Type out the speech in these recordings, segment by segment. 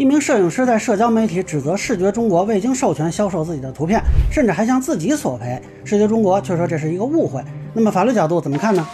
一名摄影师在社交媒体指责视觉中国未经授权销售自己的图片，甚至还向自己索赔。视觉中国却说这是一个误会。那么法律角度怎么看呢？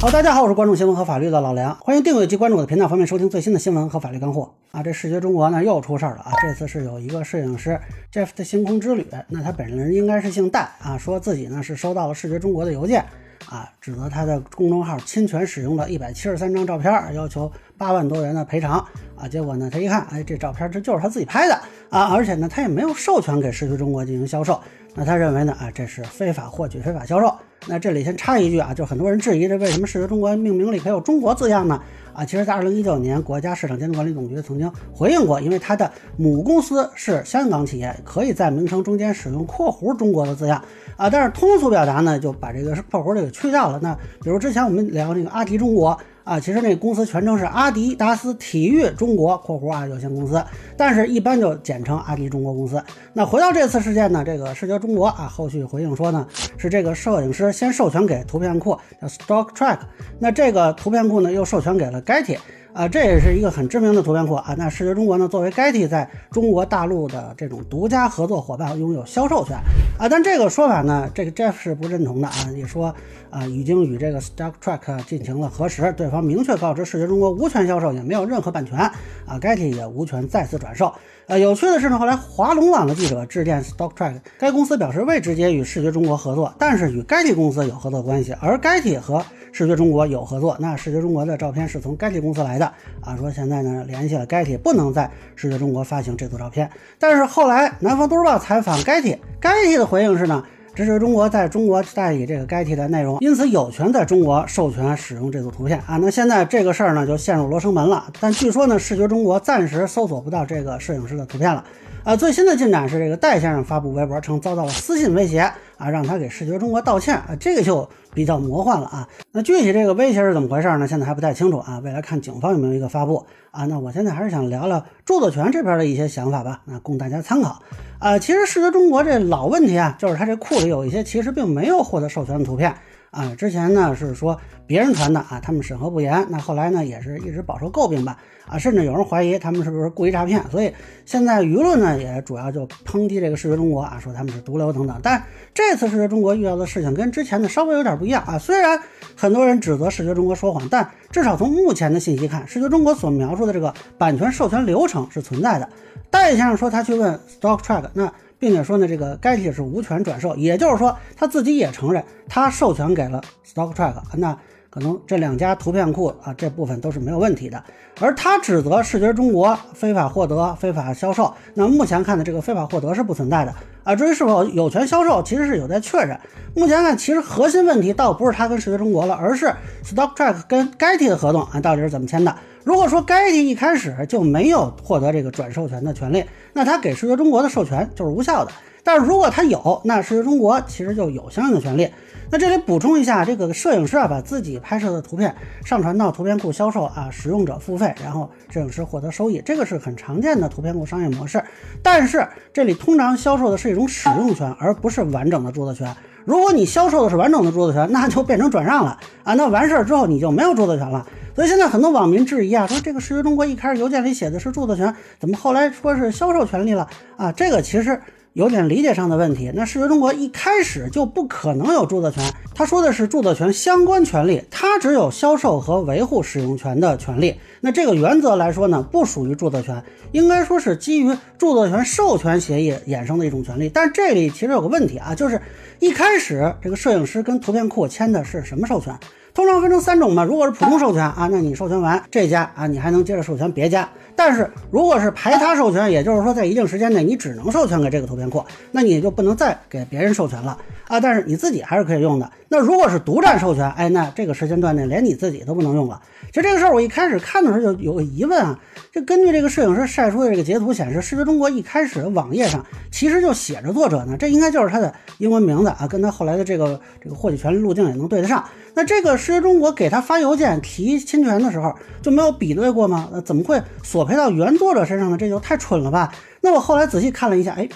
好，大家好，我是关注新闻和法律的老梁，欢迎订阅及关注我的频道，方便收听最新的新闻和法律干货啊。这视觉中国呢又出事儿了啊！这次是有一个摄影师 Jeff 的星空之旅，那他本人应该是姓戴啊，说自己呢是收到了视觉中国的邮件啊，指责他的公众号侵权使用了一百七十三张照片，要求八万多元的赔偿啊。结果呢，他一看，哎，这照片这就是他自己拍的啊，而且呢，他也没有授权给视觉中国进行销售，那他认为呢，啊，这是非法获取、非法销售。那这里先插一句啊，就很多人质疑这为什么视觉中国命名里可有中国字样呢？啊，其实，在二零一九年，国家市场监督管理总局曾经回应过，因为它的母公司是香港企业，可以在名称中间使用括弧中国的字样啊，但是通俗表达呢，就把这个括弧这个去掉了。那比如之前我们聊那个阿迪中国。啊，其实那公司全称是阿迪达斯体育中国（括弧啊有限公司），但是一般就简称阿迪中国公司。那回到这次事件呢，这个社交中国啊，后续回应说呢，是这个摄影师先授权给图片库叫 Stock Track，那这个图片库呢又授权给了 Getty。啊，这也是一个很知名的图片库啊。那视觉中国呢，作为 Getty 在中国大陆的这种独家合作伙伴，拥有销售权啊。但这个说法呢，这个 Jeff 是不认同的啊。也说啊，已经与这个 Stock Track 进行了核实，对方明确告知视觉中国无权销售，也没有任何版权啊。Getty 也无权再次转售。呃，有趣的是呢，后来华龙网的记者致电 Stock Track，该公司表示未直接与视觉中国合作，但是与 Getty 公司有合作关系，而 Getty 和视觉中国有合作。那视觉中国的照片是从 Getty 公司来的的啊，说现在呢联系了 Getty，不能在视觉中国发行这组照片。但是后来南方都市报采访 Getty，Getty 的回应是呢。支持中国在中国代理这个该体的内容，因此有权在中国授权使用这组图片啊。那现在这个事儿呢就陷入罗生门了。但据说呢，视觉中国暂时搜索不到这个摄影师的图片了。啊，最新的进展是这个戴先生发布微博称遭到了私信威胁啊，让他给视觉中国道歉啊，这个就比较魔幻了啊。那具体这个威胁是怎么回事呢？现在还不太清楚啊，未来看警方有没有一个发布啊。那我现在还是想聊聊著作权这边的一些想法吧，那供大家参考。啊，其实视觉中国这老问题啊，就是它这库里有一些其实并没有获得授权的图片。啊，之前呢是说别人传的啊，他们审核不严，那后来呢也是一直饱受诟病吧，啊，甚至有人怀疑他们是不是故意诈骗，所以现在舆论呢也主要就抨击这个视觉中国啊，说他们是毒瘤等等。但这次视觉中国遇到的事情跟之前的稍微有点不一样啊，虽然很多人指责视觉中国说谎，但至少从目前的信息看，视觉中国所描述的这个版权授权流程是存在的。戴先生说他去问 Stock Track，那。并且说呢，这个该体是无权转售，也就是说他自己也承认他授权给了 Stock Track，那可能这两家图片库啊这部分都是没有问题的。而他指责视觉中国非法获得、非法销售，那目前看的这个非法获得是不存在的啊。至于是否有权销售，其实是有待确认。目前看，其实核心问题倒不是他跟视觉中国了，而是 Stock Track 跟该体的合同啊到底是怎么签的。如果说该地一开始就没有获得这个转授权的权利，那他给视觉中国的授权就是无效的。但是如果他有，那视觉中国其实就有相应的权利。那这里补充一下，这个摄影师啊，把自己拍摄的图片上传到图片库销售啊，使用者付费，然后摄影师获得收益，这个是很常见的图片库商业模式。但是这里通常销售的是一种使用权，而不是完整的著作权。如果你销售的是完整的著作权，那就变成转让了啊，那完事儿之后你就没有著作权了。所以现在很多网民质疑啊，说这个视觉中国一开始邮件里写的是著作权，怎么后来说是销售权利了啊？这个其实有点理解上的问题。那视觉中国一开始就不可能有著作权，他说的是著作权相关权利，他只有销售和维护使用权的权利。那这个原则来说呢，不属于著作权，应该说是基于著作权授权协议衍生的一种权利。但这里其实有个问题啊，就是一开始这个摄影师跟图片库签的是什么授权？通常分成三种嘛，如果是普通授权啊，那你授权完这家啊，你还能接着授权别家。但是如果是排他授权，也就是说在一定时间内你只能授权给这个图片库，那你就不能再给别人授权了啊。但是你自己还是可以用的。那如果是独占授权，哎，那这个时间段内连你自己都不能用了。其实这个事儿我一开始看的时候就有个疑问啊，这根据这个摄影师晒出的这个截图显示，视觉中国一开始网页上其实就写着作者呢，这应该就是他的英文名字啊，跟他后来的这个这个获取权利路径也能对得上。那这个视觉中国给他发邮件提侵权的时候就没有比对过吗？那怎么会索赔到原作者身上呢？这就太蠢了吧！那我后来仔细看了一下，哎，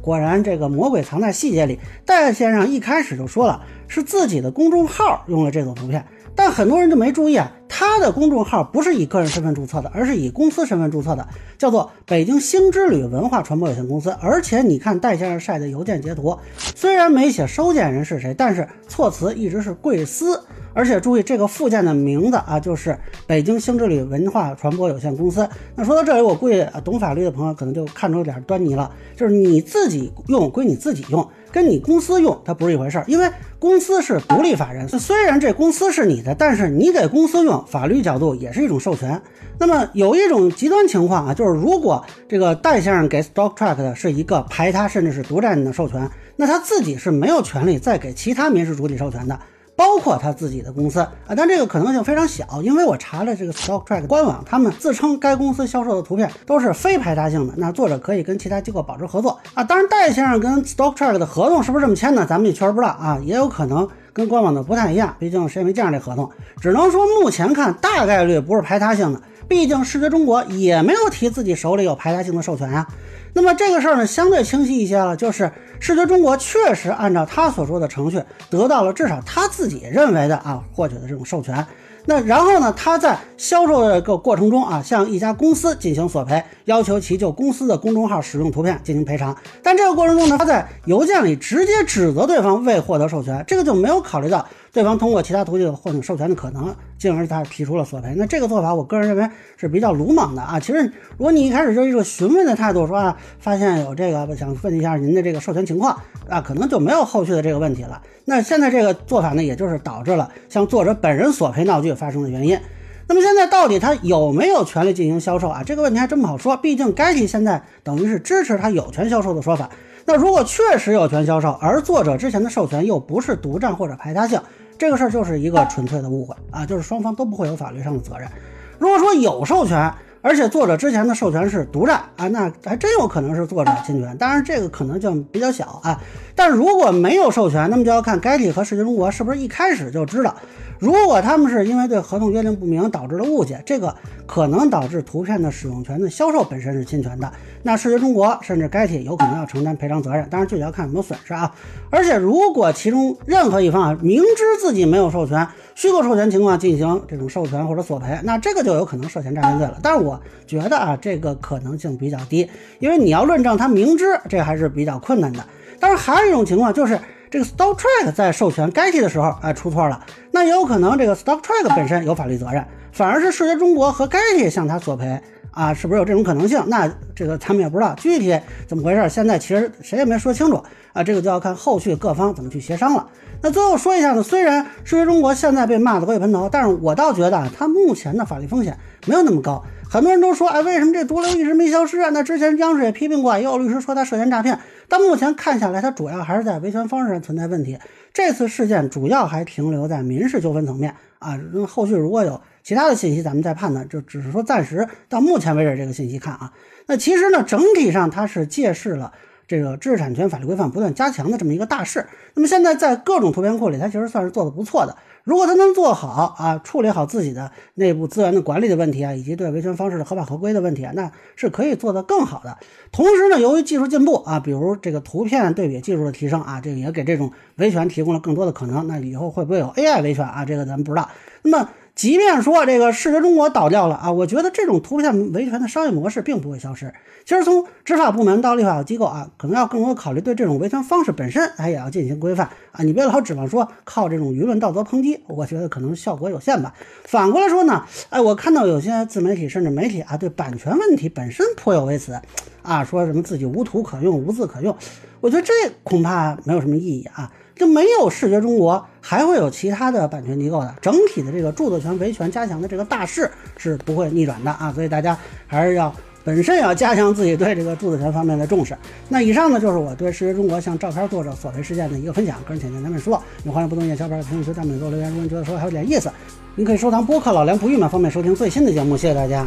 果然这个魔鬼藏在细节里。戴先生一开始就说了，是自己的公众号用了这组图片，但很多人就没注意啊，他的公众号不是以个人身份注册的，而是以公司身份注册的，叫做北京星之旅文化传播有限公司。而且你看戴先生晒的邮件截图，虽然没写收件人是谁，但是措辞一直是贵司。而且注意这个附件的名字啊，就是北京星之旅文化传播有限公司。那说到这里，我估计懂法律的朋友可能就看出点端倪了，就是你自己用归你自己用，跟你公司用它不是一回事儿，因为公司是独立法人，虽然这公司是你的，但是你给公司用，法律角度也是一种授权。那么有一种极端情况啊，就是如果这个戴先生给 Stock Track 的是一个排他甚至是独占的授权，那他自己是没有权利再给其他民事主体授权的。包括他自己的公司啊，但这个可能性非常小，因为我查了这个 Stock Track 官网，他们自称该公司销售的图片都是非排他性的，那作者可以跟其他机构保持合作啊。当然，戴先生跟 Stock Track 的合同是不是这么签的，咱们也确实不知道啊，也有可能跟官网的不太一样，毕竟谁也没见着这合同，只能说目前看大概率不是排他性的，毕竟视觉中国也没有提自己手里有排他性的授权呀。那么这个事儿呢，相对清晰一些了，就是视觉中国确实按照他所说的程序，得到了至少他自己认为的啊获取的这种授权。那然后呢，他在销售的这个过程中啊，向一家公司进行索赔，要求其就公司的公众号使用图片进行赔偿。但这个过程中呢，他在邮件里直接指责对方未获得授权，这个就没有考虑到对方通过其他途径获取授权的可能，进而他提出了索赔。那这个做法，我个人认为是比较鲁莽的啊。其实，如果你一开始就一个询问的态度，说啊，发现有这个，想问一下您的这个授权情况啊，可能就没有后续的这个问题了。那现在这个做法呢，也就是导致了向作者本人索赔闹剧发生的原因。那么现在到底他有没有权利进行销售啊？这个问题还真不好说。毕竟该体现在等于是支持他有权销售的说法。那如果确实有权销售，而作者之前的授权又不是独占或者排他性，这个事儿就是一个纯粹的误会啊，就是双方都不会有法律上的责任。如果说有授权，而且作者之前的授权是独占啊，那还真有可能是作者侵权，当然这个可能性比较小啊。但如果没有授权，那么就要看该体和视觉中国是不是一开始就知道。如果他们是因为对合同约定不明导致了误解，这个可能导致图片的使用权的销售本身是侵权的，那视觉中国甚至该体有可能要承担赔偿责任。当然具体要看有没有损失啊。而且如果其中任何一方啊明知自己没有授权，虚构授权情况进行这种授权或者索赔，那这个就有可能涉嫌诈骗罪了。但是我觉得啊这个可能性比较低，因为你要论证他明知，这还是比较困难的。当然还有一种情况就是。这个 Stock Track 在授权该体的时候，哎，出错了，那也有可能这个 Stock Track 本身有法律责任，反而是视觉中国和该体向他索赔啊，是不是有这种可能性？那这个他们也不知道具体怎么回事，现在其实谁也没说清楚啊，这个就要看后续各方怎么去协商了。那最后说一下呢，虽然视觉中国现在被骂得狗血喷头，但是我倒觉得啊，它目前的法律风险没有那么高。很多人都说，哎，为什么这毒瘤一直没消失啊？那之前央视也批评过，也有律师说他涉嫌诈骗。但目前看下来，他主要还是在维权方式上存在问题。这次事件主要还停留在民事纠纷层面啊。那后续如果有其他的信息，咱们再判断。就只是说暂时到目前为止这个信息看啊，那其实呢，整体上它是借势了。这个知识产权法律规范不断加强的这么一个大势，那么现在在各种图片库里，它其实算是做的不错的。如果它能做好啊，处理好自己的内部资源的管理的问题啊，以及对维权方式的合法合规的问题啊，那是可以做得更好的。同时呢，由于技术进步啊，比如这个图片对比技术的提升啊，这个也给这种维权提供了更多的可能。那以后会不会有 AI 维权啊？这个咱们不知道。那么。即便说这个视觉中国倒掉了啊，我觉得这种图片维权的商业模式并不会消失。其实从执法部门到立法机构啊，可能要更多考虑对这种维权方式本身，它也要进行规范啊。你别老指望说靠这种舆论道德抨击，我觉得可能效果有限吧。反过来说呢，哎，我看到有些自媒体甚至媒体啊，对版权问题本身颇有微词啊，说什么自己无图可用、无字可用，我觉得这恐怕没有什么意义啊。就没有视觉中国，还会有其他的版权机构的，整体的这个著作权维权加强的这个大势是不会逆转的啊！所以大家还是要本身要加强自己对这个著作权方面的重视。那以上呢就是我对视觉中国向照片作者索赔事件的一个分享，个人浅见难免说。也欢迎不同意见小伙伴在评论区弹幕给我留言，如果你觉得说还有点意思，您可以收藏播客老梁不郁闷，方便收听最新的节目。谢谢大家。